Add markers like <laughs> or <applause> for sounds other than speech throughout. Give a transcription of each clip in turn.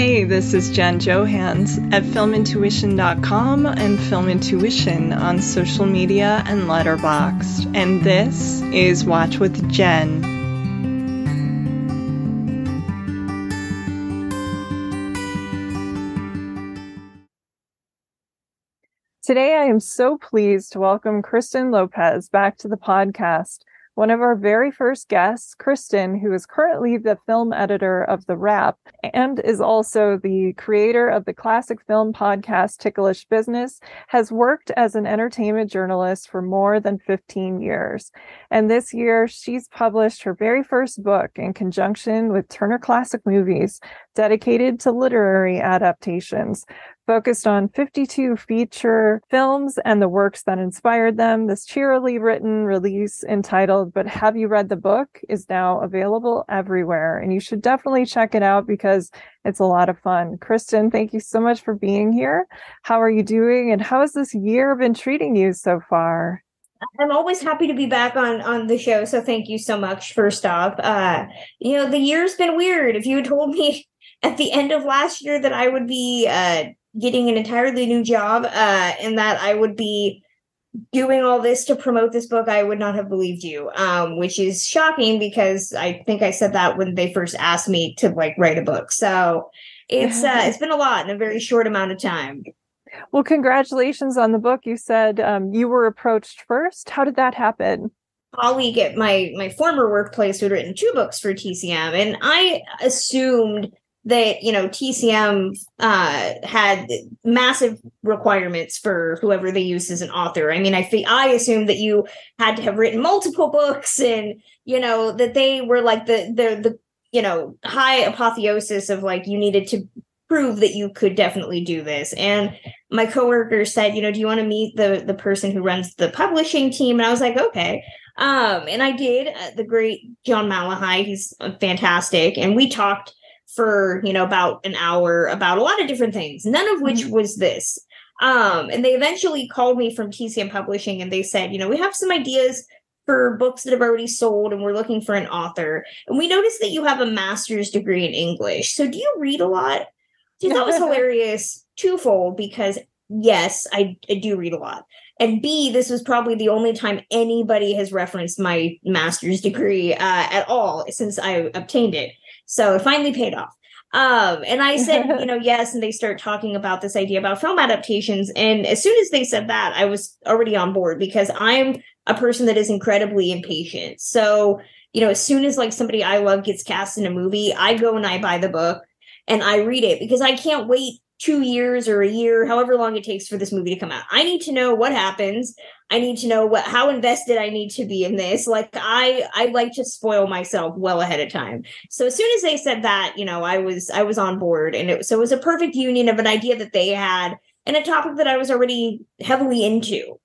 Hey, this is Jen Johans at filmintuition.com and filmintuition on social media and Letterboxd. And this is Watch with Jen. Today, I am so pleased to welcome Kristen Lopez back to the podcast. One of our very first guests, Kristen, who is currently the film editor of The Wrap and is also the creator of the classic film podcast Ticklish Business, has worked as an entertainment journalist for more than 15 years. And this year, she's published her very first book in conjunction with Turner Classic Movies, dedicated to literary adaptations focused on 52 feature films and the works that inspired them. This cheerily written release entitled But Have You Read the Book is now available everywhere. And you should definitely check it out because it's a lot of fun. Kristen, thank you so much for being here. How are you doing? And how has this year been treating you so far? I'm always happy to be back on on the show. So thank you so much. First off, uh, you know the year's been weird. If you had told me at the end of last year that I would be uh, getting an entirely new job uh, and that I would be doing all this to promote this book, I would not have believed you, um, which is shocking because I think I said that when they first asked me to like write a book. So it's uh, it's been a lot in a very short amount of time. Well, congratulations on the book. You said um, you were approached first. How did that happen? colleague at my my former workplace who had written two books for TCM, and I assumed that you know TCM uh, had massive requirements for whoever they use as an author. I mean, I think I assumed that you had to have written multiple <laughs> books, and you know that they were like the the the you know high apotheosis of like you needed to prove that you could definitely do this. And my coworker said, you know, do you want to meet the the person who runs the publishing team? And I was like, okay. Um, and I did. Uh, the great John Malahy, he's fantastic, and we talked for you know about an hour about a lot of different things none of which mm-hmm. was this. Um and they eventually called me from tcm publishing and they said you know we have some ideas for books that have already sold and we're looking for an author. And we noticed that you have a master's degree in english. So do you read a lot? Dude, that was <laughs> hilarious twofold because yes I, I do read a lot. And b this was probably the only time anybody has referenced my master's degree uh, at all since i obtained it so it finally paid off. Um, and I said, you <laughs> know, yes. And they start talking about this idea about film adaptations. And as soon as they said that, I was already on board because I'm a person that is incredibly impatient. So, you know, as soon as like somebody I love gets cast in a movie, I go and I buy the book and I read it because I can't wait two years or a year, however long it takes for this movie to come out. I need to know what happens. I need to know what how invested I need to be in this. Like I I like to spoil myself well ahead of time. So as soon as they said that, you know, I was I was on board and it so it was a perfect union of an idea that they had and a topic that I was already heavily into.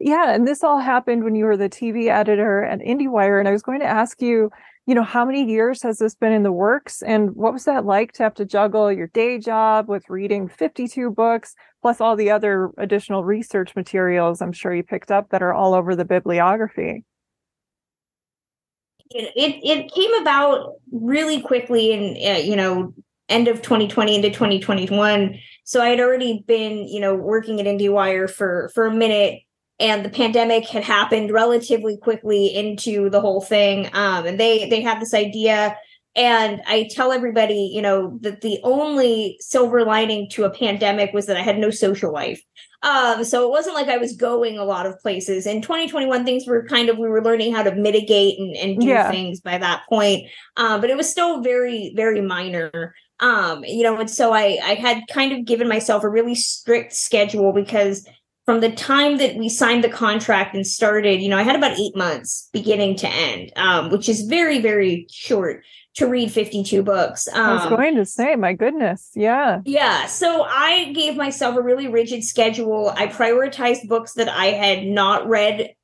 Yeah, and this all happened when you were the TV editor at IndieWire and I was going to ask you you know, how many years has this been in the works? And what was that like to have to juggle your day job with reading 52 books, plus all the other additional research materials I'm sure you picked up that are all over the bibliography? it, it, it came about really quickly in uh, you know end of 2020 into 2021 so i had already been you know working at indiewire for for a minute and the pandemic had happened relatively quickly into the whole thing um, and they they had this idea. And i tell everybody you know that the only silver lining to a pandemic was that i had no social life. Um, so it wasn't like i was going a lot of places. In 2021 things were kind of we were learning how to mitigate and, and do yeah. things by that point. Um, but it was still very very minor. Um, you know and so i i had kind of given myself a really strict schedule because from the time that we signed the contract and started, you know, I had about eight months beginning to end, um, which is very, very short to read 52 books. Um, I was um, going to say, my goodness. Yeah. Yeah. So I gave myself a really rigid schedule. I prioritized books that I had not read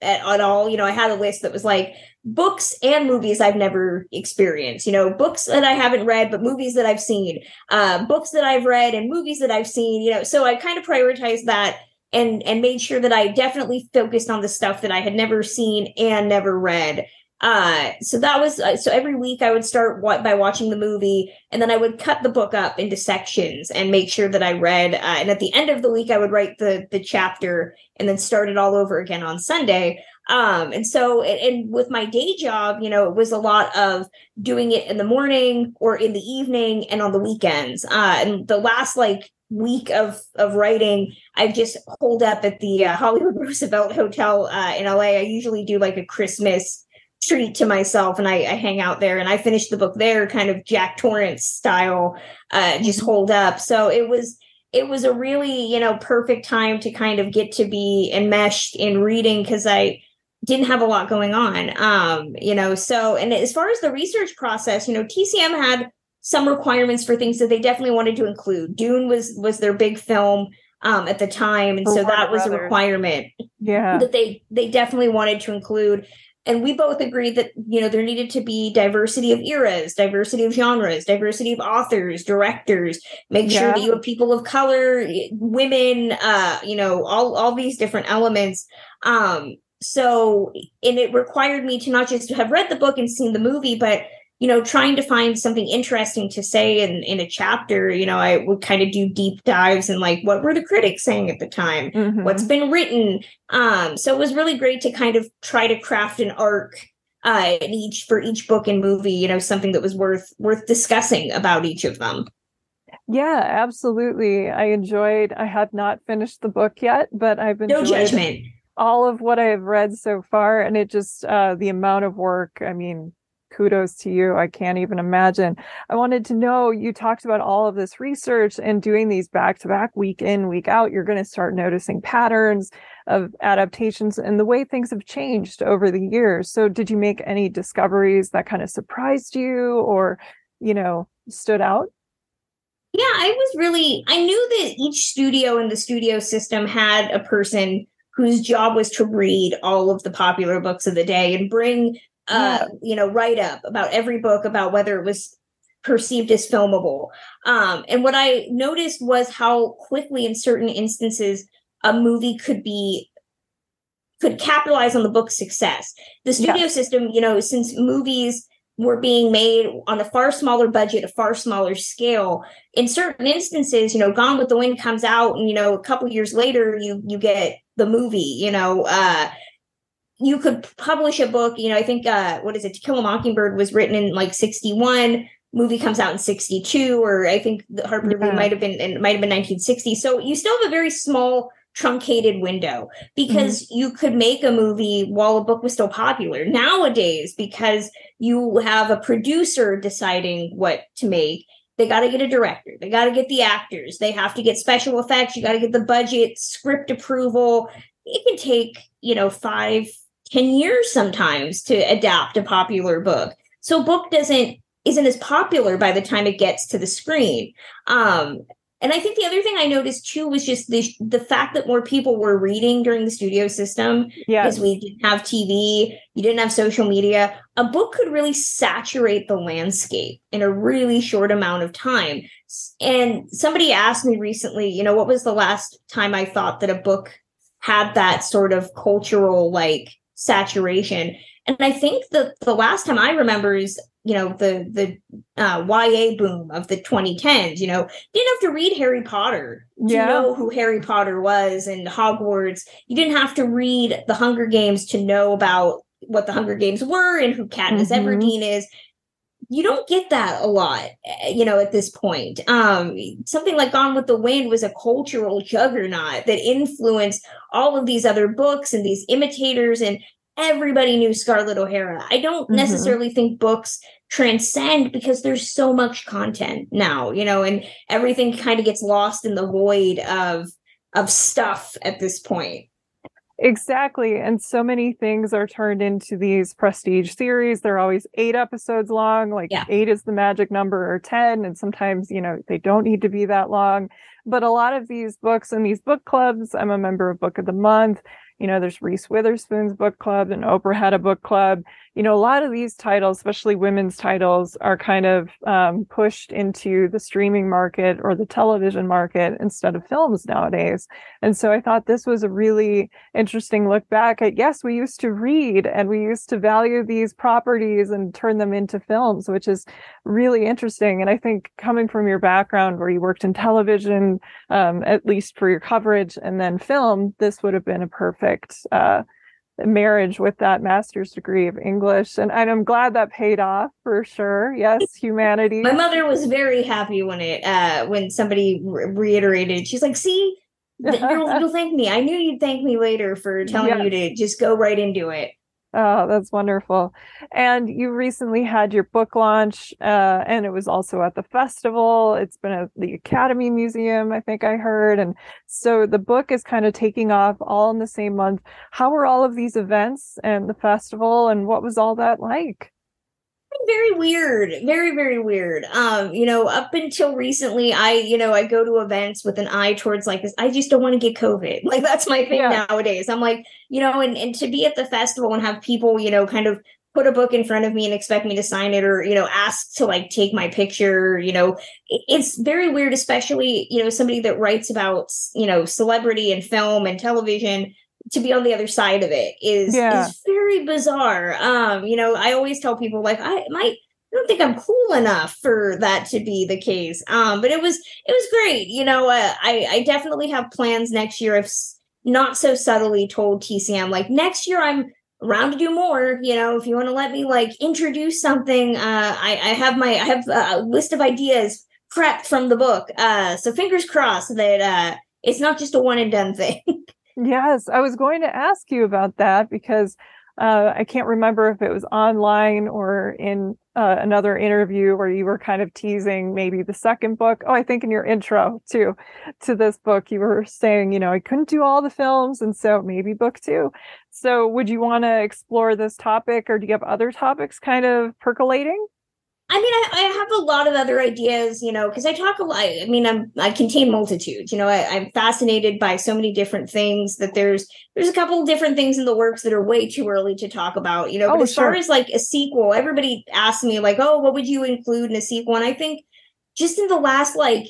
at, at all. You know, I had a list that was like books and movies I've never experienced. You know, books that I haven't read, but movies that I've seen, uh, books that I've read and movies that I've seen, you know, so I kind of prioritized that and and made sure that I definitely focused on the stuff that I had never seen and never read. Uh, so that was uh, so every week I would start what by watching the movie, and then I would cut the book up into sections and make sure that I read. Uh, and at the end of the week, I would write the the chapter and then start it all over again on Sunday. Um, and so, and with my day job, you know, it was a lot of doing it in the morning or in the evening and on the weekends. Uh, and the last like week of of writing i've just hold up at the uh, hollywood <laughs> roosevelt hotel uh, in la i usually do like a christmas treat to myself and I, I, hang out there and i finished the book there kind of jack torrance style uh, just mm-hmm. hold up so it was it was a really you know perfect time to kind of get to be enmeshed in reading because i didn't have a lot going on um you know so and as far as the research process you know tcm had some requirements for things that they definitely wanted to include. Dune was was their big film um, at the time, and so that was a requirement. Yeah, that they they definitely wanted to include. And we both agreed that you know there needed to be diversity of eras, diversity of genres, diversity of authors, directors. Make yeah. sure that you have people of color, women, uh, you know, all all these different elements. Um, so, and it required me to not just have read the book and seen the movie, but you know, trying to find something interesting to say in in a chapter, you know, I would kind of do deep dives and like what were the critics saying at the time? Mm-hmm. What's been written? Um, so it was really great to kind of try to craft an arc uh in each for each book and movie, you know, something that was worth worth discussing about each of them. Yeah, absolutely. I enjoyed I have not finished the book yet, but I've been no judgment. all of what I've read so far and it just uh the amount of work, I mean, kudos to you. I can't even imagine. I wanted to know you talked about all of this research and doing these back to back, week in, week out. You're going to start noticing patterns of adaptations and the way things have changed over the years. So, did you make any discoveries that kind of surprised you or, you know, stood out? Yeah, I was really, I knew that each studio in the studio system had a person whose job was to read all of the popular books of the day and bring uh, you know, write up about every book about whether it was perceived as filmable. Um, and what I noticed was how quickly, in certain instances, a movie could be could capitalize on the book's success. The studio yeah. system, you know, since movies were being made on a far smaller budget, a far smaller scale. In certain instances, you know, Gone with the Wind comes out, and you know, a couple years later, you you get the movie. You know, uh, you could publish a book. You know, I think uh, what is it? To Kill a Mockingbird was written in like '61. Movie comes out in '62, or I think the Harper yeah. Lee might have been it might have been 1960. So you still have a very small truncated window because mm-hmm. you could make a movie while a book was still popular. Nowadays, because you have a producer deciding what to make, they got to get a director, they got to get the actors, they have to get special effects, you got to get the budget, script approval. It can take, you know, five, 10 years sometimes to adapt a popular book. So book doesn't isn't as popular by the time it gets to the screen. Um, and I think the other thing I noticed too was just the the fact that more people were reading during the studio system because we didn't have TV, you didn't have social media. A book could really saturate the landscape in a really short amount of time. And somebody asked me recently, you know, what was the last time I thought that a book had that sort of cultural like saturation. And I think that the last time I remember is you know the the uh, YA boom of the 2010s. You know, didn't have to read Harry Potter to yeah. know who Harry Potter was and Hogwarts. You didn't have to read The Hunger Games to know about what the Hunger Games were and who Katniss mm-hmm. Everdeen is. You don't get that a lot, eh, you know, at this point. Um, something like Gone with the Wind was a cultural juggernaut that influenced all of these other books and these imitators and everybody knew Scarlett O'Hara. I don't mm-hmm. necessarily think books transcend because there's so much content now, you know, and everything kind of gets lost in the void of of stuff at this point. Exactly. And so many things are turned into these prestige series. They're always eight episodes long. Like yeah. eight is the magic number or 10. And sometimes, you know, they don't need to be that long. But a lot of these books and these book clubs, I'm a member of Book of the Month you know, there's Reese Witherspoon's book club and Oprah had a book club. You know, a lot of these titles, especially women's titles, are kind of um, pushed into the streaming market or the television market instead of films nowadays. And so I thought this was a really interesting look back at yes, we used to read and we used to value these properties and turn them into films, which is really interesting. And I think coming from your background where you worked in television, um, at least for your coverage, and then film, this would have been a perfect perfect uh, marriage with that master's degree of English. And, and I'm glad that paid off for sure. Yes, <laughs> humanity. My mother was very happy when it uh, when somebody re- reiterated. She's like, "See, you'll, you'll, thank me. I knew you'd thank me later for telling yes. you to just go right into it." Oh, that's wonderful. And you recently had your book launch, uh, and it was also at the festival. It's been at the Academy Museum, I think I heard. And so the book is kind of taking off all in the same month. How were all of these events and the festival, and what was all that like? Very weird very very weird. Um you know up until recently i you know i go to events with an eye towards like this i just don't want to get covid. <laughs> Like that's my thing yeah. nowadays. I'm like you know and, and to be at the festival and have people you know kind of put a book in front of me and expect me to sign it or you know ask to like take my picture you know it's very weird especially you know somebody that writes about you know celebrity and film and television to be on the other side of it is yeah. is very bizarre. Um, you know, I always tell people like I might I don't think I'm cool enough for that to be the case. Um, but it was it was great. You know, uh, I I definitely have plans next year. I've not so subtly told TCM like next year I'm around to do more. You know, if you want to let me like introduce something, uh, I I have my I have a list of ideas prepped from the book. Uh, so fingers crossed that uh, it's not just a one and done thing. <laughs> Yes, I was going to ask you about that because uh, I can't remember if it was online or in uh, another interview where you were kind of teasing maybe the second book. Oh, I think in your intro too to this book, you were saying, you know, I couldn't do all the films, and so maybe book two. So, would you want to explore this topic, or do you have other topics kind of percolating? I mean, I, I, have a lot of other ideas, you know, because I talk a lot. I mean, I'm I contain multitudes. You know, I, am fascinated by so many different things that there's there's a couple different things in the works that are way too early to talk about. You know, but oh, as sure. far as like a sequel, everybody asks me like, oh, what would you include in a sequel? And I think just in the last like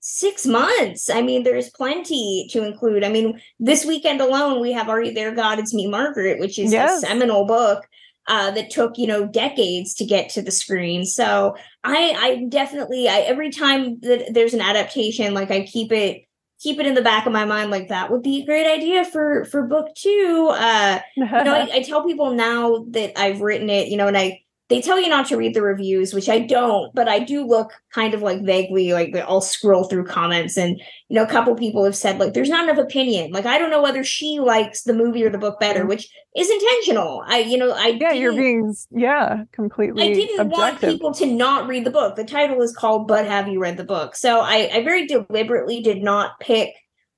six months, I mean, there's plenty to include. I mean, this weekend alone, we have You There, God? It's Me, Margaret, which is yes. a seminal book uh, that took you know decades to get to the screen. So I I definitely I, every time that there's an adaptation, like I keep it keep it in the back of my mind like that would be a great idea for for book two uh you know I, <laughs> I, tell people now that i've written it you know and i they tell you not to read the reviews, which I don't, but I do look kind of like vaguely like I'll scroll through comments and you know a couple people have said like there's not enough opinion. Like I don't know whether she likes the movie or the book better, which is intentional. I you know I Yeah, you're being yeah, completely I didn't objective. want people to not read the book. The title is called But Have You Read the Book? So I I very deliberately did not pick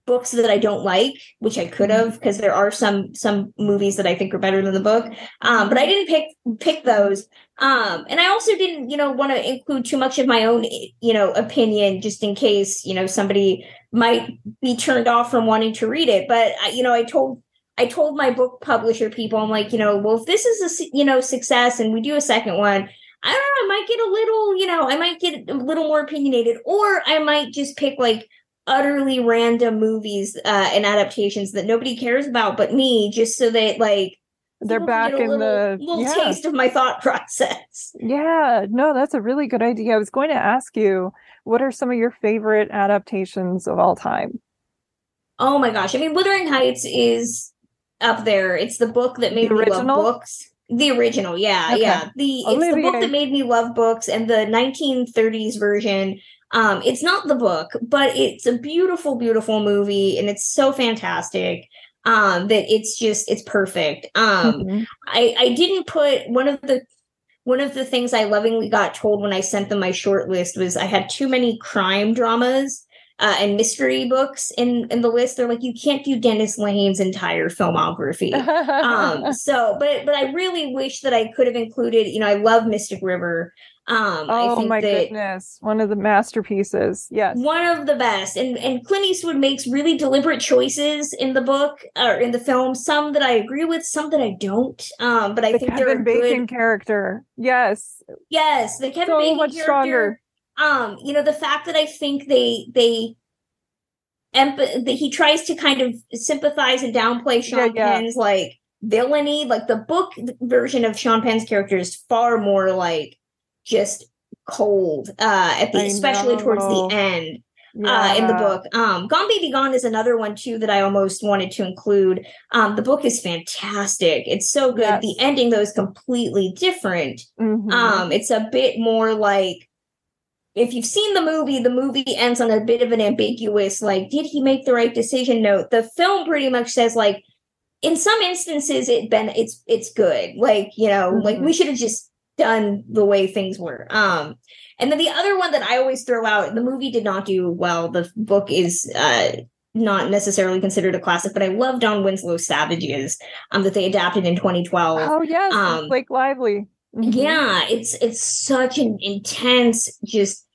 books that I don't like, which I could have because there are some some movies that I think are better than the book. Um, but I didn't pick pick those. Um, and I also didn't, you know, want to include too much of my own, you know, opinion just in case, you know, somebody might be turned off from wanting to read it. But you know, I told I told my book publisher people, I'm like, you know, well, if this is a you know success and we do a second one, I don't know, I might get a little, you know, I might get a little more opinionated, or I might just pick like utterly random movies uh, and adaptations that nobody cares about but me, just so that like they're back in little, the little yeah. taste of my thought <laughs> process. Yeah, no, that's a really good idea. I was going to ask you, what are some of your favorite adaptations of all time? Oh my gosh. I mean, Wuthering Heights is up there. It's the book that made The me love books. The original, yeah, Okay. yeah. The it's the book that made me love books and the 1930s version. Um, it's not the book, but it's a beautiful, beautiful movie, and it's so fantastic. Um, that it's just it's perfect. Um, Mhm. I I didn't put one of the one of the things I lovingly got told when I sent them my short list was I had too many crime dramas uh, and mystery books in in the list. They're like, you can't do Dennis Lehane's entire filmography. <laughs> um, so, but but I really wish that I could have included. You know, I love Mystic River. Um, I oh my goodness, one of the masterpieces. Yes. one of the best and and clint eastwood makes really deliberate choices in the book or in the film some that i agree with some that i don't um but i the think they're Kevin Bacon good character. Yes. yes the kevin So bacon much character stronger. um you know the fact that i think they they emp- that he tries to kind of sympathize and downplay sean Yeah, yeah. penn's like villainy like the book version of sean penn's character is far more like just cold uh at the especially towards the end uh, in the book. Um, Gone Baby Gone is another one too that I almost wanted to include. Um, the book is fantastic. It's so good. Yes. The ending though is completely different. Mhm. Um, it's a bit more like if you've seen the movie, the movie ends on a bit of an ambiguous, like, did he make the right decision note? The film pretty much says like in some instances it been it's it's good. Like, you know, like Mhm. we should have just done the way things were. Um and then the other one that I always throw out, the movie did not do well. The book is uh not necessarily considered a classic, but I love Don Winslow's Savages, um, that they adapted in 2012. oh yes, um, Blake Lively. Mhm. Yeah, it's it's such an intense, just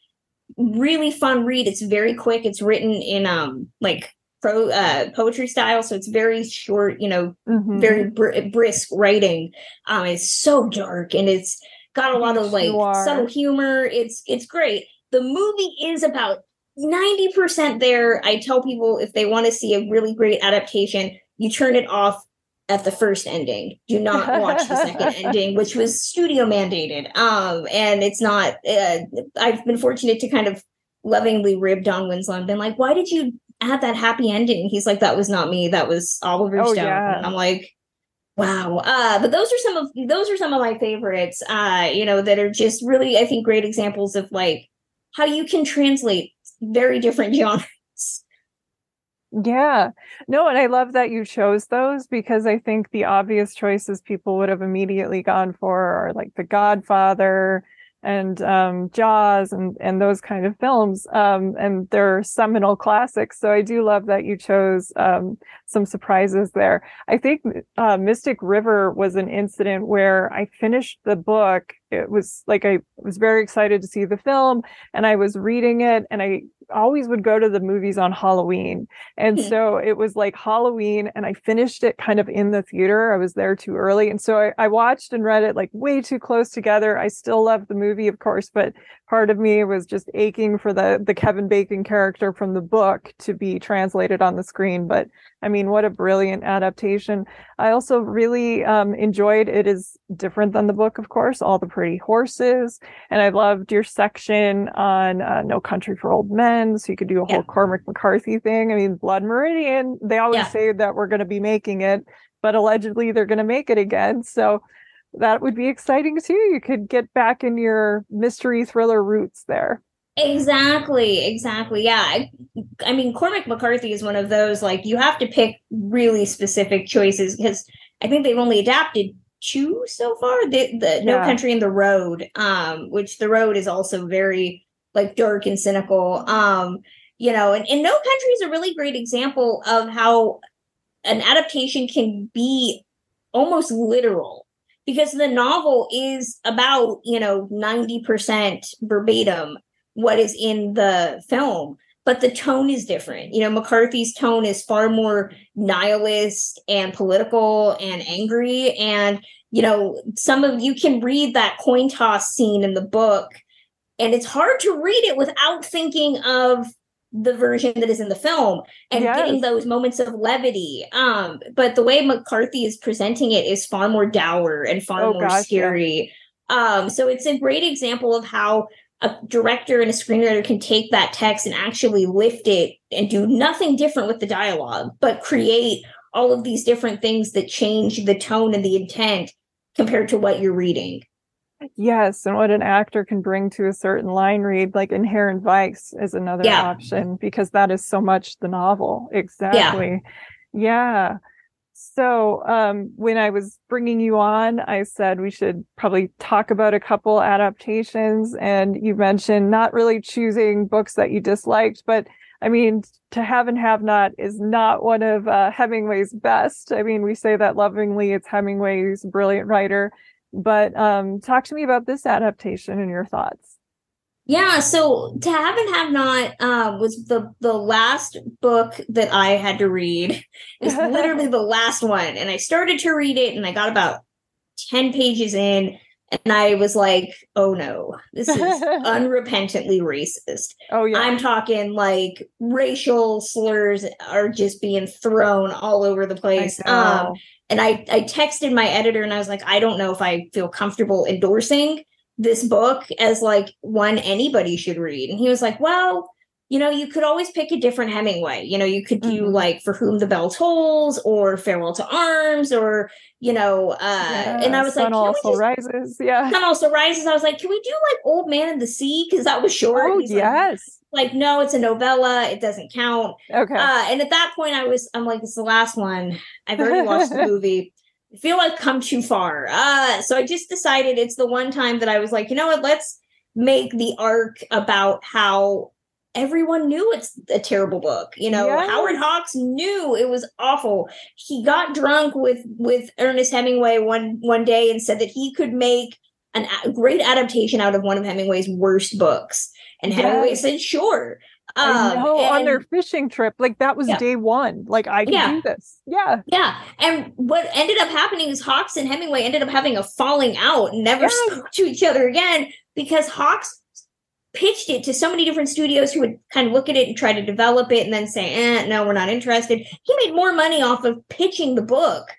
really fun read. It's very quick. It's written in um like pro uh poetry style, so it's very short. You know, Mhm. very br- brisk writing. Um, it's so dark and it's got a lot of like subtle humor. It's it's great. The movie is about ninety percent there. I tell people if they want to see a really great adaptation, you turn it off at the first ending. Do not watch the second <laughs> ending, which was studio mandated. Um, and it's not. Uh, I've been fortunate to kind of lovingly rib Don Winslow and been like, "Why did you add that happy ending?" He's like, "That was not me. That was Oliver Oh, Stone." yeah. And I'm like. Wow. Uh, but those are some of those are some of my favorites, uh, you know, that are just really, I think, great examples of like how you can translate very different <laughs> genres. Yeah. No, and I love that you chose those because I think the obvious choices people would have immediately gone for are like The Godfather and um Jaws and and those kind of films. Um and they're seminal classics. So I do love that you chose um some surprises there. I think uh Mystic River was an incident where I finished the book. It was like I was very excited to see the film and I was reading it and I always would go to the movies on Halloween. And Hmm. so it was like Halloween, and I finished it kind of in the theater. I was there too early. And so I, I watched and read it like way too close together. I still love the movie, of course, but part of me was just aching for the the Kevin Bacon character from the book to be translated on the screen. But I mean, what a brilliant adaptation. I also really um, enjoyed it is different than the book, of course, all the pretty horses. And I loved your section on uh, No Country for Old Men. So you could do a whole Yeah. Cormac McCarthy thing. I mean, Blood Meridian, they always Yeah. say that we're going to be making it, but allegedly they're going to make it again. So that would be exciting too. You could get back in your mystery thriller roots there. Exactly, exactly. Yeah. I, I mean, Cormac McCarthy is one of those like you have to pick really specific choices because I think they've only adapted two so far. The, the No Yeah. Country in the Road, um, which the road is also very like dark and cynical. Um, you know, and, and No Country is a really great example of how an adaptation can be almost literal because the novel is about, you know, 90% verbatim what is in the film but the tone is different. You know mccarthy's tone is far more nihilist and political and angry. And you know some of you can read that coin toss scene in the book and it's hard to read it without thinking of the version that is in the film and Yes. getting those moments of levity. Um, but the way McCarthy is presenting it is far more dour and far Oh, more gosh, yeah. scary. Um, so it's a great example of how a director and a screenwriter can take that text and actually lift it and do nothing different with the dialogue, but create all of these different things that change the tone and the intent compared to what you're reading. Yes, and what an actor can bring to a certain line read, like Inherent Vice, is another Yeah. option because that is so much the novel. Exactly. Yeah. So, um, when I was bringing you on, I said we should probably talk about a couple adaptations, and you mentioned not really choosing books that you disliked, but I mean, to have and have not is not one of uh, Hemingway's best. I mean, we say that lovingly. It's Hemingway's brilliant writer, but um, talk to me about this adaptation and your thoughts. Yeah, so to have and have not um, was the the last book that I had to read. It's <laughs> literally the last one, and I started to read it, and I got about ten pages in, and I was like, "Oh no, this is <laughs> unrepentantly racist." Oh yeah, I'm talking like racial slurs are just being thrown all over the place. Um, and I I texted my editor and I was like, I don't know if I feel comfortable endorsing this book as like one anybody should read. And he was like, Well, you know, you could always pick a different Hemingway. You know, you could do Mhm. like For Whom the Bell Tolls or Farewell to Arms or you know, uh and I was sun like, Can we also just rises. Yeah. Sun Also Rises? I was like, Can we do like Old Man in the Sea? Because that was short. Oh He's like, yes. like, no, it's a novella. It doesn't count. Okay. Uh, and at that point, I was, I'm like, it's the last one. I've already watched the <laughs> movie. I feel like I've come too far. Uh, so I just decided it's the one time that I was like, you know what? Let's make the arc about how everyone knew it's a terrible book. You know. Howard Hawks knew it was awful. He got drunk with with Ernest Hemingway one one day and said that he could make an, a great adaptation out of one of Hemingway's worst books. And Hemingway said, sure. Um, know on their fishing trip, like that was Yeah. day one. Like I can Yeah. do this. Yeah. Yeah. And what ended up happening is Hawks and Hemingway ended up having a falling out and never spoke to each other again because Hawks pitched it to so many different studios who would kind of look at it and try to develop it and then say, eh, no, we're not interested. He made more money off of pitching the book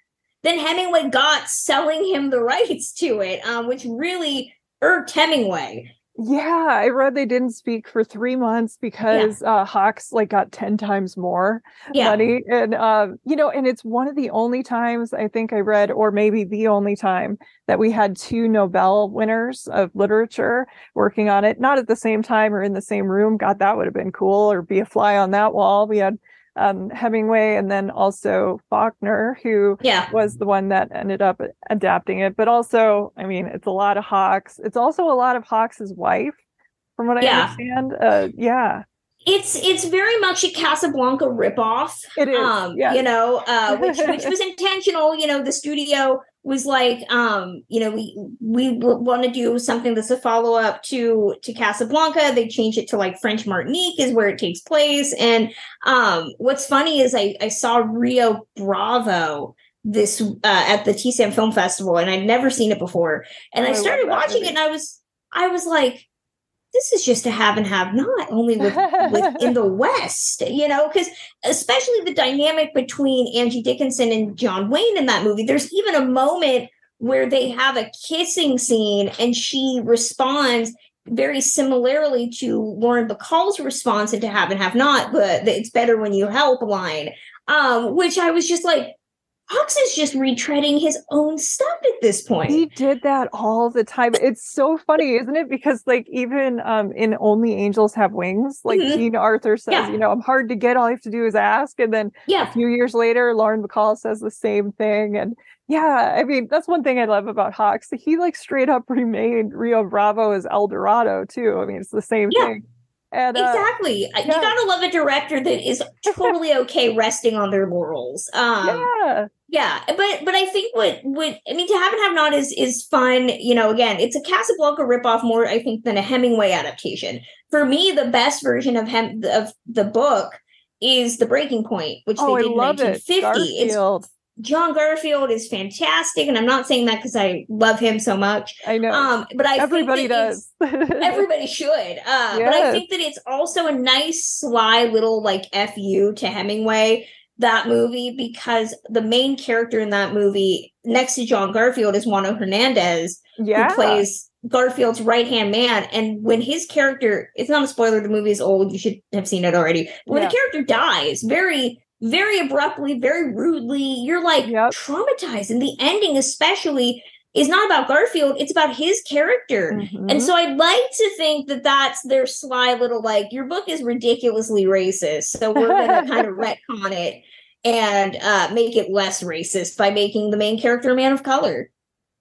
than Hemingway got selling him the <laughs> rights to it, um, which really irked Hemingway. Yeah, I read they didn't speak for three months because uh Hawks like got 10 times more Yeah. money. And um, you know, and it's one of the only times I think I read, or maybe the only time that we had two Nobel winners of literature working on it, not at the same time or in the same room. God, that would have been cool, or be a fly on that wall. We had um Hemingway and then also Faulkner, who Yeah. was the one that ended up adapting it. But also, I mean, it's a lot of Hawks. It's also a lot of Hawks's wife, from what I Yeah. understand. Uh, yeah, It's it's very much a Casablanca ripoff. it is. um yes. you know uh <laughs> which which was intentional you know the studio was like um you know we we want to do something that's a follow-up to to casablanca they changed it to like french martinique is where it takes place and um what's funny is i i saw rio bravo this uh at the tcm film festival and i'd never seen it before and Oh, I i started that watching movie. it and i was i was like this is just a have and have not only with, with <laughs> in the west you know because especially the dynamic between Angie Dickinson and John Wayne in that movie. There's even a moment where they have a kissing scene and she responds very similarly to Lauren Bacall's response into Have and Have Not, the It's Better When You Help line, um, which I was just like, Hawks is just retreading his own stuff at this point. He did that all the time. It's so funny, isn't it? Because like even um in Only Angels Have Wings, like Mhm. Jean Arthur says, Yeah. you know, I'm hard to get. All you have to do is ask. And then a few years later, Lauren Bacall says the same thing. And yeah, I mean, that's one thing I love about Hawks. He like straight up remade Rio Bravo as El Dorado too. I mean, it's the same Yeah. thing. And uh, Exactly. Uh, You gotta love a director that is <laughs> totally okay resting on their laurels. Um, yeah, Yeah, but but I think what what I mean to have and have not is is fun. You know, again, it's a Casablanca ripoff more I think than a Hemingway adaptation. For me, the best version of Hem of the book is the Breaking Point, which oh, they I did in love it. 1950. It's. John Garfield is fantastic, and I'm not saying that because I love him so much. I know. Um, but I everybody does. <laughs> everybody should. Uh, yes. But I think that it's also a nice, sly little like fu to Hemingway that movie because the main character in that movie, next to John Garfield, is Juan Hernandez, yeah. who plays Garfield's right hand man. And when his character, it's not a spoiler, the movie is old, you should have seen it already. When yeah. the character dies, very very abruptly, very rudely. You're like yep. traumatized. And the ending, especially, is not about Garfield, it's about his character. Mm-hmm. And so I'd like to think that that's their sly little like, your book is ridiculously racist. So we're going <laughs> to kind of retcon it and uh, make it less racist by making the main character a man of color.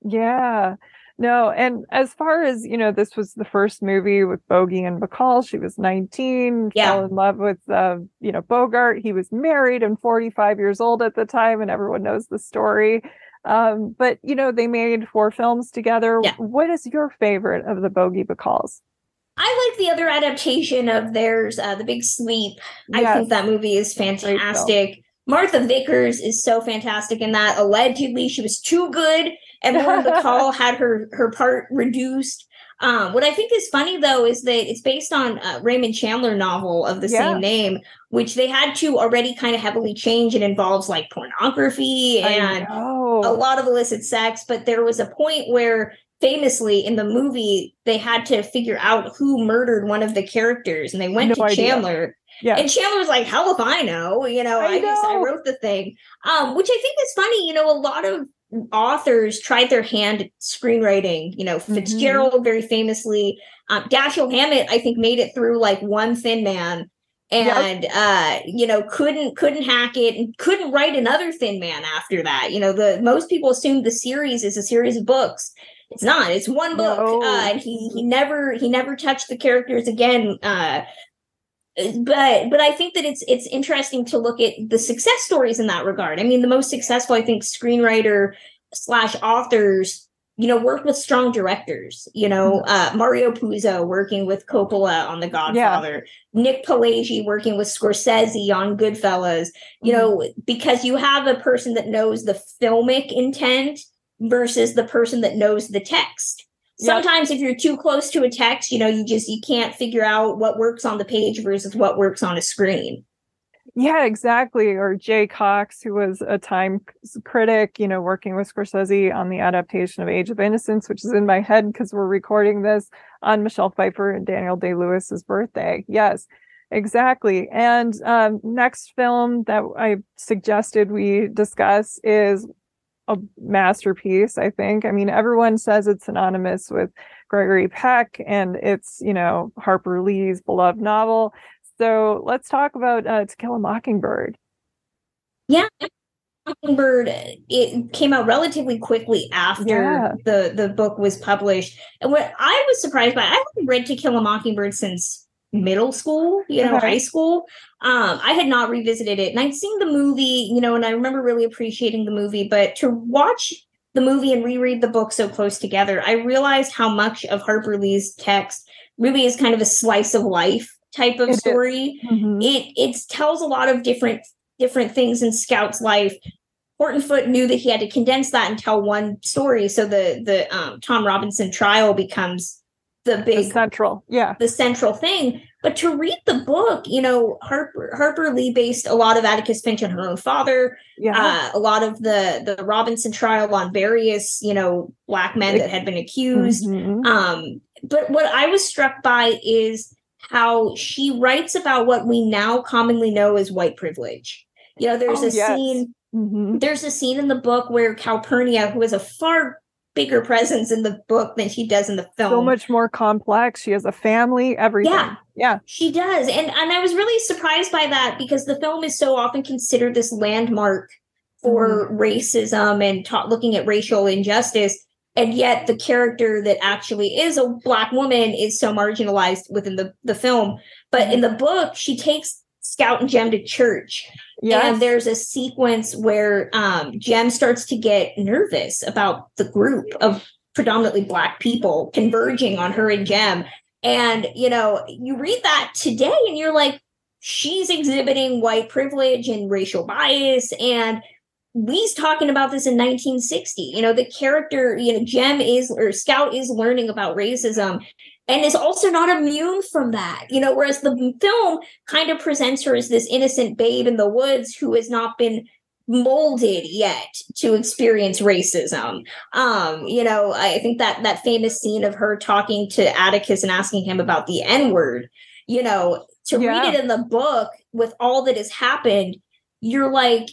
Yeah. No, and as far as you know, this was the first movie with Bogey and Bacall. She was 19, yeah. fell in love with uh, you know Bogart. He was married and 45 years old at the time, and everyone knows the story. Um, but you know, they made four films together. Yeah. What is your favorite of the Bogey Bacalls? I like the other adaptation of theirs, uh, The Big Sleep. Yes. I think that movie is fantastic. Martha Vickers is so fantastic in that. Allegedly, she was too good and Lauren <laughs> Bacall had her her part reduced. Um, what I think is funny though is that it's based on Raymond Chandler novel of the yeah. same name, which they had to already kind of heavily change. It involves like pornography and a lot of illicit sex, but there was a point where famously in the movie they had to figure out who murdered one of the characters and they went no to idea. Chandler. Yeah. And Chandler was like, hell if I know, you know, I, I know. I wrote the thing. Um, which I think is funny, you know, a lot of authors tried their hand at screenwriting. You know, mm-hmm. Fitzgerald mm-hmm. very famously, um, Dashiell Hammett, I think, made it through like one Thin Man, and yep. uh, you know, couldn't couldn't hack it and couldn't write another Thin Man after that. You know, the most people assume the series is a series of books. It's not. It's one book, no. uh, and he he never he never touched the characters again. Uh, but but I think that it's it's interesting to look at the success stories in that regard. I mean, the most successful, I think, screenwriter slash authors, you know, worked with strong directors. You know, mm-hmm. uh, Mario Puzo working with Coppola on The Godfather, yeah. Nick Pileggi working with Scorsese on Goodfellas. You mm-hmm. know, because you have a person that knows the filmic intent versus the person that knows the text. Sometimes if you're too close to a text you know you just you can't figure out what works on the page versus what works on a screen. Yeah exactly. Or jay Cocks, who was a time critic you know working with scorsese on the adaptation of age of innocence which is in my head because we're recording this on michelle pfeiffer and daniel day lewis's birthday. Yes exactly. And um, next film that i suggested we discuss is a masterpiece, I think. I mean, everyone says it's synonymous with Gregory Peck and it's, you know, Harper Lee's beloved novel. So let's talk about uh, To Kill a Mockingbird. Yeah. Mockingbird it came out relatively quickly after yeah. the the book was published. And what I was surprised by, I haven't read To Kill a Mockingbird since middle school, you know, okay. high school. Um, I had not revisited it. And I'd seen the movie, you know, and I remember really appreciating the movie, but to watch the movie and reread the book so close together, I realized how much of Harper Lee's text really is kind of a slice of life type of it story. Mm-hmm. It it tells a lot of different different things in Scout's life. Horton Foote knew that he had to condense that and tell one story. So the the um, Tom Robinson trial becomes the big the central yeah the central thing but to read the book you know harper harper lee based a lot of atticus finch on her own father yeah. Uh, a lot of the the robinson trial on various you know black men that had been accused mm-hmm. um but what i was struck by is how she writes about what we now commonly know as white privilege you know there's oh, a yes. scene mm-hmm. there's a scene in the book where calpurnia who is a far bigger presence in the book than she does in the film. So much more complex. She has a family, everything. Yeah. Yeah. She does. And and I was really surprised by that because the film is so often considered this landmark for mm-hmm. racism and ta- looking at racial injustice. And yet the character that actually is a black woman is so marginalized within the, the film. But mm-hmm. in the book, she takes Scout and Jem to church Yes. And there's a sequence where um, Jem starts to get nervous about the group of predominantly Black people converging on her and Jem. And, you know, you read that today and you're like, she's exhibiting white privilege and racial bias. And Lee's talking about this in 1960. You know, the character, you know, Jem is or Scout is learning about racism and is also not immune from that. You know, whereas the film kind of presents her as this innocent babe in the woods who has not been molded yet to experience racism. Um, you know, I think that that famous scene of her talking to Atticus and asking him about the N-word, you know, to yeah. read it in the book with all that has happened, you're like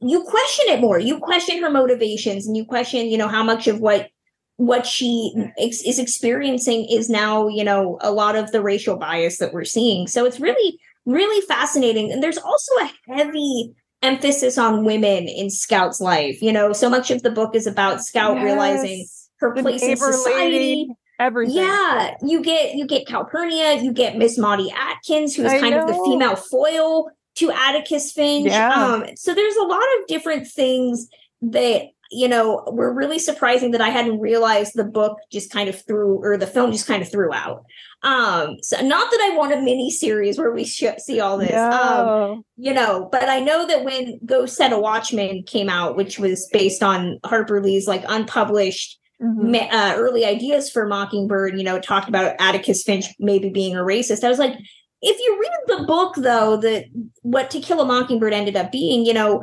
you question it more. You question her motivations and you question, you know, how much of what what she ex- is experiencing is now, you know, a lot of the racial bias that we're seeing. So it's really really fascinating and there's also a heavy emphasis on women in Scout's life. You know, so much of the book is about Scout yes. realizing her place in society. Lady, everything. Yeah, you get you get Calpurnia, you get Miss Maudie Atkins, who is I kind know. of the female foil to Atticus Finch. Yeah. Um, so there's a lot of different things that you know were really surprising that I hadn't realized the book just kind of threw or the film just kind of threw out. Um, so not that I want a mini series where we sh- see all this, um, no. um, you know, but I know that when Go Set a Watchman came out, which was based on Harper Lee's like unpublished mm-hmm. uh, early ideas for Mockingbird, you know, talked about Atticus Finch maybe being a racist. I was like, if you read the book though, that what To Kill a Mockingbird ended up being, you know,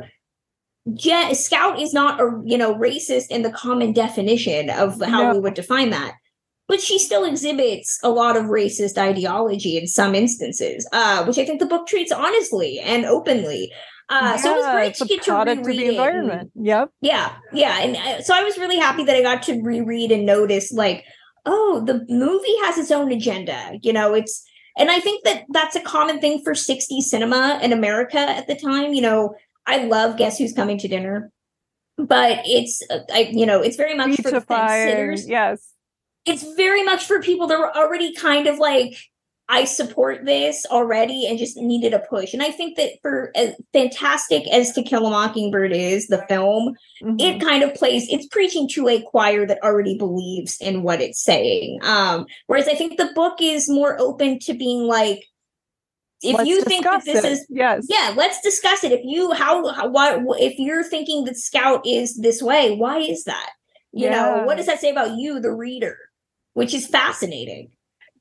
Je- Scout is not a you know racist in the common definition of how no. we would define that but she still exhibits a lot of racist ideology in some instances, uh, which I think the book treats honestly and openly. Uh, yeah, so it was great to get to reread the environment. And, yep. Yeah, yeah, and uh, so I was really happy that I got to reread and notice, like, oh, the movie has its own agenda. You know, it's, and I think that that's a common thing for 60s cinema in America at the time. You know, I love Guess Who's Coming to Dinner, but it's, uh, I, you know, it's very much for the fence sitters. Yes it's very much for people that were already kind of like I support this already and just needed a push. And I think that for as fantastic as To Kill a Mockingbird is, the film, mm-hmm. it kind of plays, it's preaching to a choir that already believes in what it's saying. Um, whereas I think the book is more open to being like, if let's you think that this it. is yes yeah let's discuss it if you how, how what if you're thinking that scout is this way why is that you yeah. know what does that say about you the reader which is fascinating.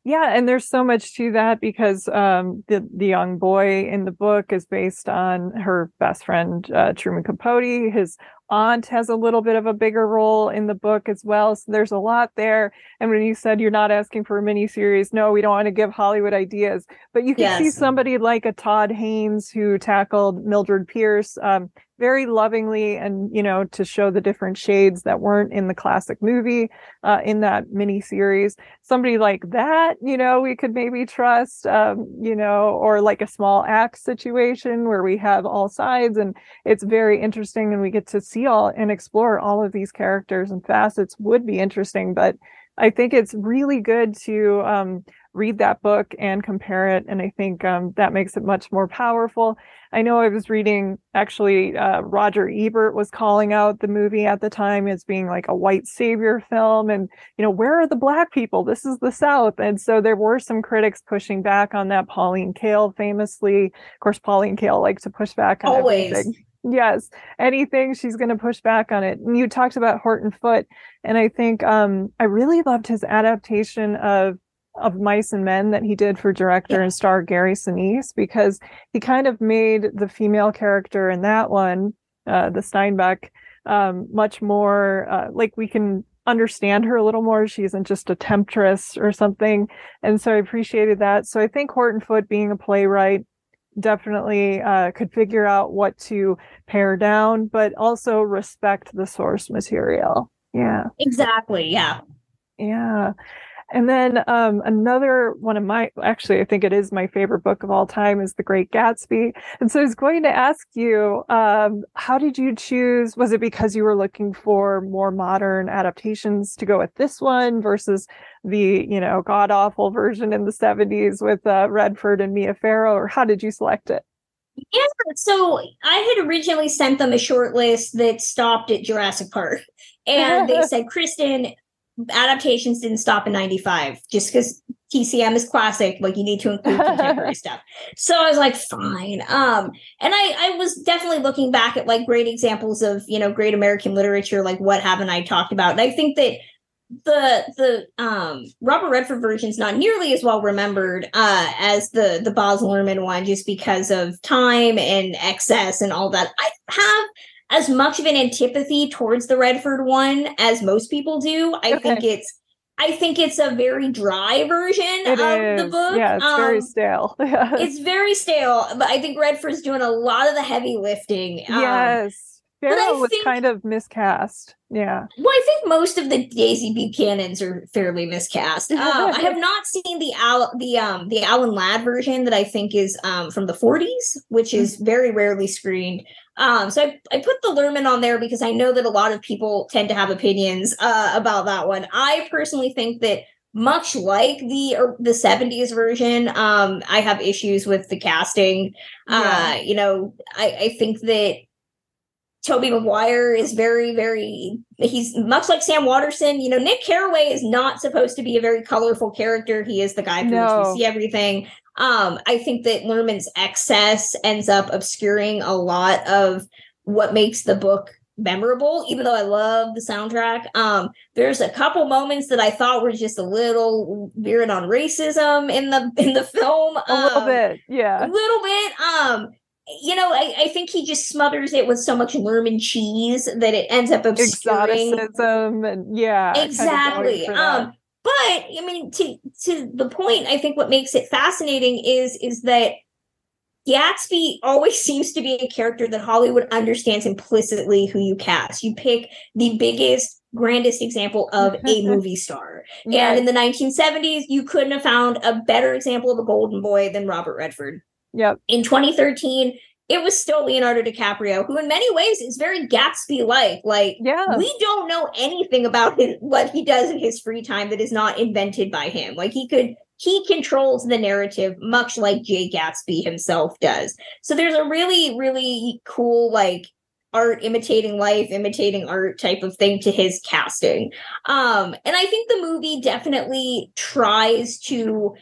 Yeah, and there's so much to that because um, the the young boy in the book is based on her best friend uh, Truman Capote. His aunt has a little bit of a bigger role in the book as well. So there's a lot there. And when you said you're not asking for a mini series, no, we don't want to give Hollywood ideas, but you can yes. see somebody like a Todd Haynes who tackled Mildred Pierce. Um, very lovingly and you know to show the different shades that weren't in the classic movie uh, in that mini series somebody like that you know we could maybe trust um, you know or like a small act situation where we have all sides and it's very interesting and we get to see all and explore all of these characters and facets would be interesting but i think it's really good to um, read that book and compare it. And I think um, that makes it much more powerful. I know I was reading actually, uh, Roger Ebert was calling out the movie at the time as being like a white savior film. And, you know, where are the black people? This is the South. And so there were some critics pushing back on that. Pauline Kael famously, of course, Pauline Kael likes to push back on Always. everything. Yes, anything she's going to push back on it. And you talked about Horton Foote, and I think um, I really loved his adaptation of of Mice and Men that he did for director yeah. and star Gary Sinise because he kind of made the female character in that one, uh, the Steinbeck, um, much more uh, like we can understand her a little more. She isn't just a temptress or something. And so I appreciated that. So I think Horton Foote being a playwright definitely uh, could figure out what to pare down, but also respect the source material. Yeah. Exactly. Yeah. Yeah. And then um, another one of my, actually, I think it is my favorite book of all time is The Great Gatsby. And so I was going to ask you, um, how did you choose? Was it because you were looking for more modern adaptations to go with this one versus the, you know, god awful version in the 70s with uh, Redford and Mia Farrow, or how did you select it? Yeah, so I had originally sent them a short list that stopped at Jurassic Park. And they <laughs> said, Kristen, adaptations didn't stop in 95 just because TCM is classic. Like you need to include <laughs> contemporary stuff. So I was like, fine. Um, and I I was definitely looking back at like great examples of you know great American literature. Like what haven't I talked about? And I think that the the um Robert Redford version is not nearly as well remembered uh as the the Baz Luhrmann one just because of time and excess and all that. I have as much of an antipathy towards the Redford one as most people do. I okay. think it's I think it's a very dry version it of is. the book. Yeah, it's um, very stale. <laughs> it's very stale, but I think Redford's doing a lot of the heavy lifting. Um, yes. Farrow was think, kind of miscast. Yeah. Well, I think most of the Daisy Buchanans are fairly miscast. Uh, <laughs> I have not seen the Al the um the Alan Ladd version that I think is um from the 40s, which is mm-hmm. very rarely screened. Um, so I, I put the Luhrmann on there because I know that a lot of people tend to have opinions uh, about that one. I personally think that much like the er, the 70s version um i have issues with the casting yeah. uh you know i i think that Tobey Maguire is very, very he's much like Sam Waterston. You know, Nick Carraway is not supposed to be a very colorful character. He is the guy who no. we see everything. Um, I think that Luhrmann's excess ends up obscuring a lot of what makes the book memorable, even though I love the soundtrack. Um, there's a couple moments that I thought were just a little veering on racism in the in the film. A little um, bit, yeah. A little bit. Um, you know, I, I, think he just smothers it with so much Luhrmann cheese that it ends up obscuring exoticism and yeah, exactly. Kind of um, but I mean, to to the point, I think what makes it fascinating is is that Gatsby always <laughs> seems to be a character that Hollywood understands implicitly who you cast. You pick the biggest, grandest example of a <laughs> movie star. And in the 1970s, you couldn't have found a better example of a golden boy than Robert Redford. Yep. In 2013, it was still Leonardo DiCaprio, who in many ways is very Gatsby like. Like, yeah. we don't know anything about his, what he does in his free time that is not invented by him. Like, he could, he controls the narrative much like Jay Gatsby himself does. So there's a really, really cool, like, art imitating life, imitating art type of thing to his casting. Um, and I think the movie definitely tries to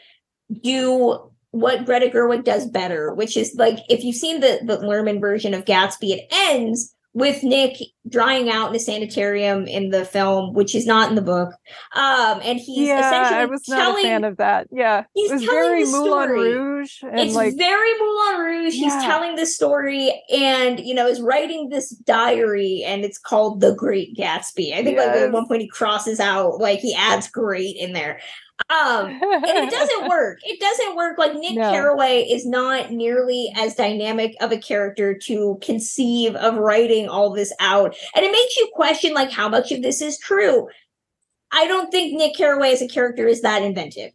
do what Greta Gerwig does better, which is like if you've seen the the Luhrmann version of Gatsby, it ends with Nick drying out in a sanitarium in the film, which is not in the book. Um, and he's yeah, essentially I was not a fan of that. Yeah, he's it was telling very the Moulin story. Rouge. And it's like, very Moulin Rouge. Yeah. He's telling the story, and you know, is writing this diary, and it's called The Great Gatsby. I think like at one point he crosses out, like he adds "great" in there. Um, and it <laughs> doesn't work. It doesn't work. Like Nick No. Carraway is not nearly as dynamic of a character to conceive of writing all this out, and it makes you question like how much of this is true. I don't think Nick Carraway as a character is that inventive.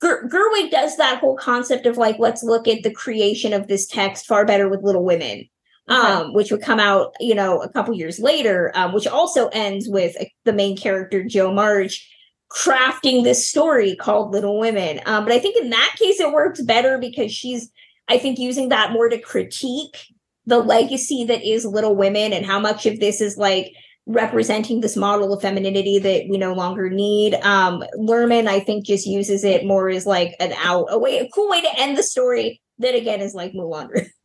Ger- Gerwig does that whole concept of like let's look at the creation of this text far better with Little Women. Um, which would come out, you know, a couple years later, um, which also ends with uh, the main character Joe March crafting this story called Little Women. Um, but I think in that case, it works better because she's, I think, using that more to critique the legacy that is Little Women and how much of this is like representing this model of femininity that we no longer need. Um, Luhrmann, I think, just uses it more as like an out, a way, a cool way to end the story that again is like Mulan. <laughs>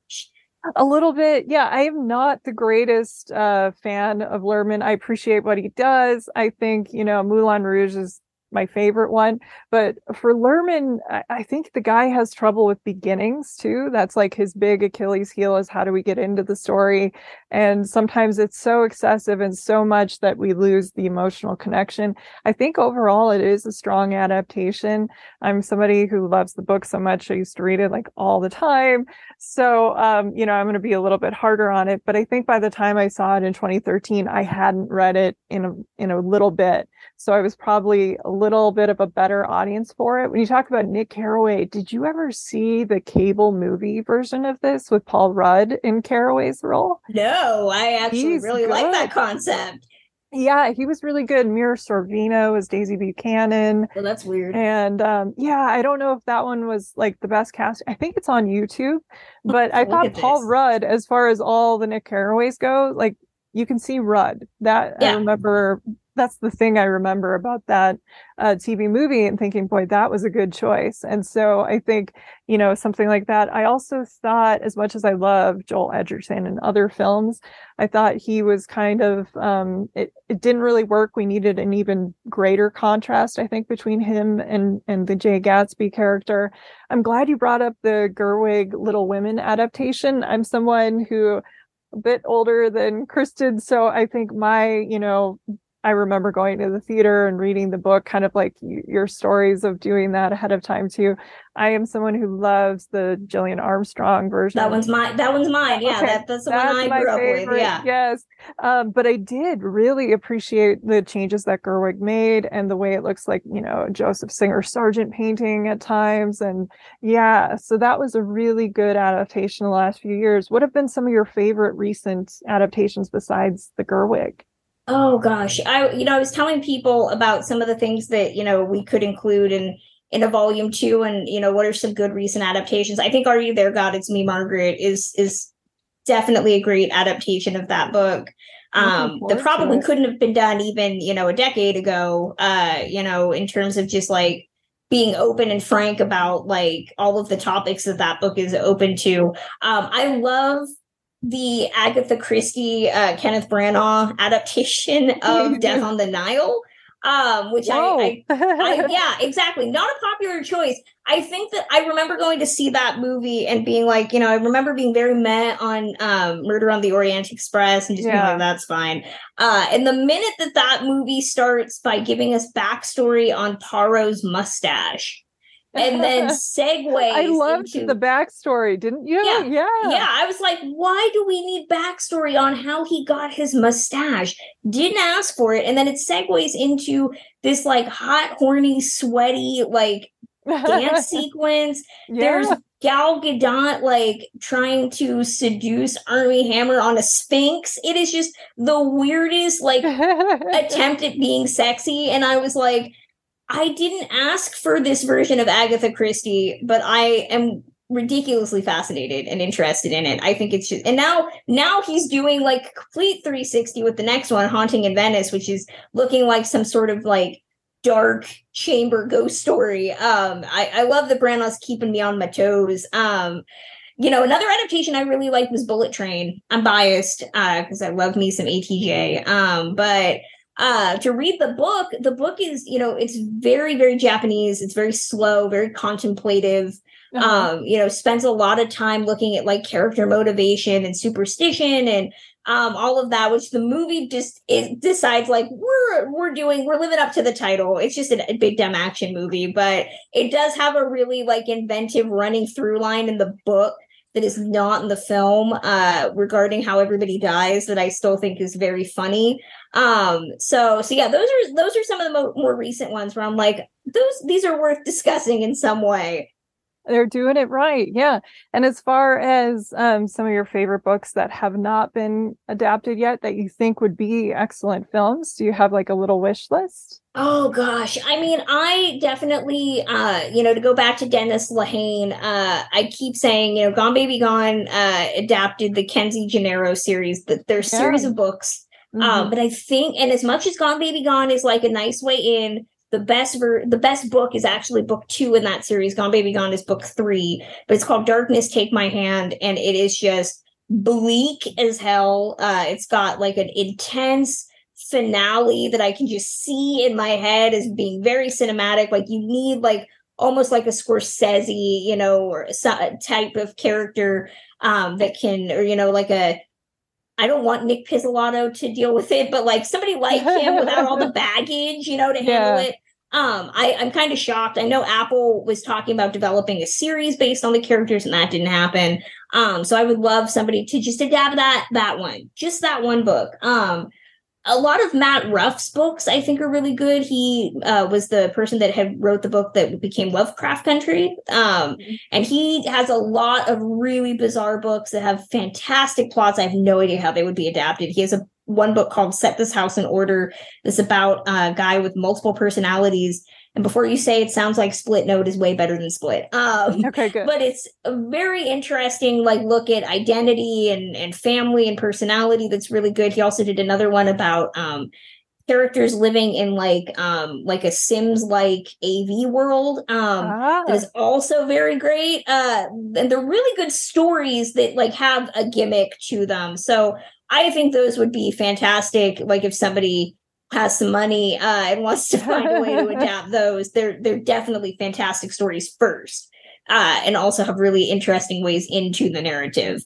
a little bit yeah i am not the greatest uh fan of Luhrmann. I appreciate what he does. I think you know moulin rouge is my favorite one. But for Luhrmann I, I think the guy has trouble with beginnings too. That's like his big achilles heel is how do we get into the story and sometimes it's so excessive and so much that we lose the emotional connection. I think overall it is a strong adaptation. I'm somebody who loves the book so much i used to read it like all the time. So, um, you know, I'm going to be a little bit harder on it, but I think by the time I saw it in 2013, I hadn't read it in a in a little bit, so I was probably a little bit of a better audience for it. When you talk about Nick Carraway, did you ever see the cable movie version of this with Paul Rudd in Carraway's role? No, I actually He's really like that concept. Yeah, he was really good. Mira Sorvino as Daisy Buchanan. Well, that's weird. And um, yeah, I don't know if that one was like the best cast. I think it's on YouTube, <laughs> but I thought Paul this. Rudd, as far as all the Nick Carraways go, like you can see Rudd. That I remember that's the thing I remember about that uh, TV movie and thinking, boy, that was a good choice. And so I think, you know, something like that. I also thought, as much as I love Joel Edgerton and other films, I thought he was kind of, um, it, it didn't really work. We needed an even greater contrast, I think, between him and, and the Jay Gatsby character. I'm glad you brought up the Gerwig Little Women adaptation. I'm someone who, a bit older than Kristen. So I think my, you know, I remember going to the theater and reading the book, kind of like your stories of doing that ahead of time too. I am someone who loves the Gillian Armstrong version. That one's mine. That one's mine. Yeah, okay. that, that's the that's one I grew favorite. up with. Yeah, yes. Um, but I did really appreciate the changes that Gerwig made and the way it looks like you know Joseph Singer Sargent painting at times, and yeah, so that was a really good adaptation the last few years. What have been some of your favorite recent adaptations besides the Gerwig? Oh gosh, I you know I was telling people about some of the things that you know we could include in in a volume two, and you know what are some good recent adaptations. I think "Are You There, God? It's Me, Margaret" is is definitely a great adaptation of that book. Um, that probably couldn't have been done even you know a decade ago. Uh, you know, in terms of just like being open and frank about like all of the topics that that book is open to. Um, I love the Agatha Christie, uh, Kenneth Branagh adaptation of <laughs> Death on the Nile, um, which I, I, I, <laughs> yeah, exactly, not a popular choice. I think that I remember going to see that movie and being like, you know, I remember being very met on um, Murder on the Orient Express and just yeah. being like, that's fine. Uh, and the minute that that movie starts by giving us backstory on Poirot's mustache and then segue. <laughs> I loved into, the backstory, didn't you? Yeah, yeah, yeah. I was like, why do we need backstory on how he got his mustache? Didn't ask for it, and then it segues into this like hot, horny, sweaty like dance <laughs> sequence. Yeah. There's Gal Gadot like trying to seduce Armie Hammer on a Sphinx. It is just the weirdest like <laughs> attempt at being sexy, and I was like I didn't ask for this version of Agatha Christie, but I am ridiculously fascinated and interested in it. I think it's just and now now he's doing like complete 360 with the next one, Haunting in Venice, which is looking like some sort of like dark chamber ghost story. Um I, I love that Branagh's keeping me on my toes. Um you know, another adaptation I really liked was Bullet Train. I'm biased uh because I love me some ATJ. Um, but uh to read the book the book is you know it's very very japanese. It's very slow very contemplative. Uh-huh. um you know spends a lot of time looking at like character motivation and superstition and um all of that which the movie just decides like we're we're doing we're living up to the title. It's just a, a big dumb action movie but it does have a really like inventive running through line in the book that is not in the film uh regarding how everybody dies that I still think is very funny. Um so so yeah, those are those are some of the mo- more recent ones where I'm like those these are worth discussing in some way. They're doing it right. Yeah. And as far as um, some of your favorite books that have not been adapted yet that you think would be excellent films, do you have like a little wish list? Oh gosh. I mean, I definitely uh, you know, to go back to Dennis Lehane, uh, I keep saying, you know, Gone Baby Gone uh adapted the Kenzie Gennaro series, that their yeah. series of books. Mm-hmm. Um, but I think and as much as Gone Baby Gone is like a nice way in, the best ver- the best book is actually book two in that series. Gone Baby Gone is book three, but it's called Darkness Take My Hand, and it is just bleak as hell. Uh, it's got like an intense finale that I can just see in my head as being very cinematic. Like you need like almost like a Scorsese, you know, or some type of character um, that can, or you know, like a I don't want Nic Pizzolatto to deal with it, but like somebody like him without all the <laughs> baggage, you know, to handle yeah. it. Um, I, I'm kind of shocked. I know Apple was talking about developing a series based on the characters, and that didn't happen. Um, so I would love somebody to just adapt that that one, just that one book. Um, a lot of Matt Ruff's books I think are really good. He uh, was the person that had wrote the book that became Lovecraft Country, um, mm-hmm. and he has a lot of really bizarre books that have fantastic plots. I have no idea how they would be adapted. He has a one book called Set This House in Order. That's about a guy with multiple personalities and before you say it sounds like Split Note is way better than Split. Um, <laughs> okay, good. But it's a very interesting, like look at identity and and family and personality. That's really good. He also did another one about um, characters living in like um like a Sims like AV world um Ah. that is also very great. Uh and they're really good stories that like have a gimmick to them. So I think those would be fantastic. Like if somebody has some money uh and wants to find a way to <laughs> adapt those, they're they're definitely fantastic stories first. Uh and also have really interesting ways into the narrative.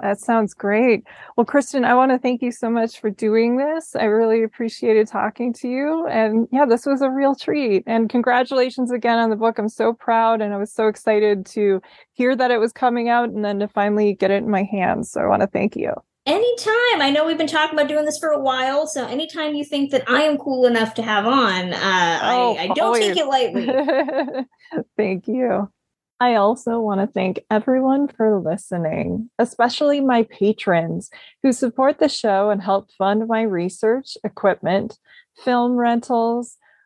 That sounds great. Well, Kristen, I want to thank you so much for doing this. I really appreciated talking to you. And yeah, this was a real treat. And congratulations again on the book. I'm so proud and I was so excited to hear that it was coming out and then to finally get it in my hands. So I want to thank you. Anytime. I know we've been talking about doing this for a while. So anytime you think that I am cool enough to have on, uh, Oh, I, I don't take it lightly. <laughs> Thank you. I also want to thank everyone for listening, especially my patrons who support the show and help fund my research, equipment, film rentals,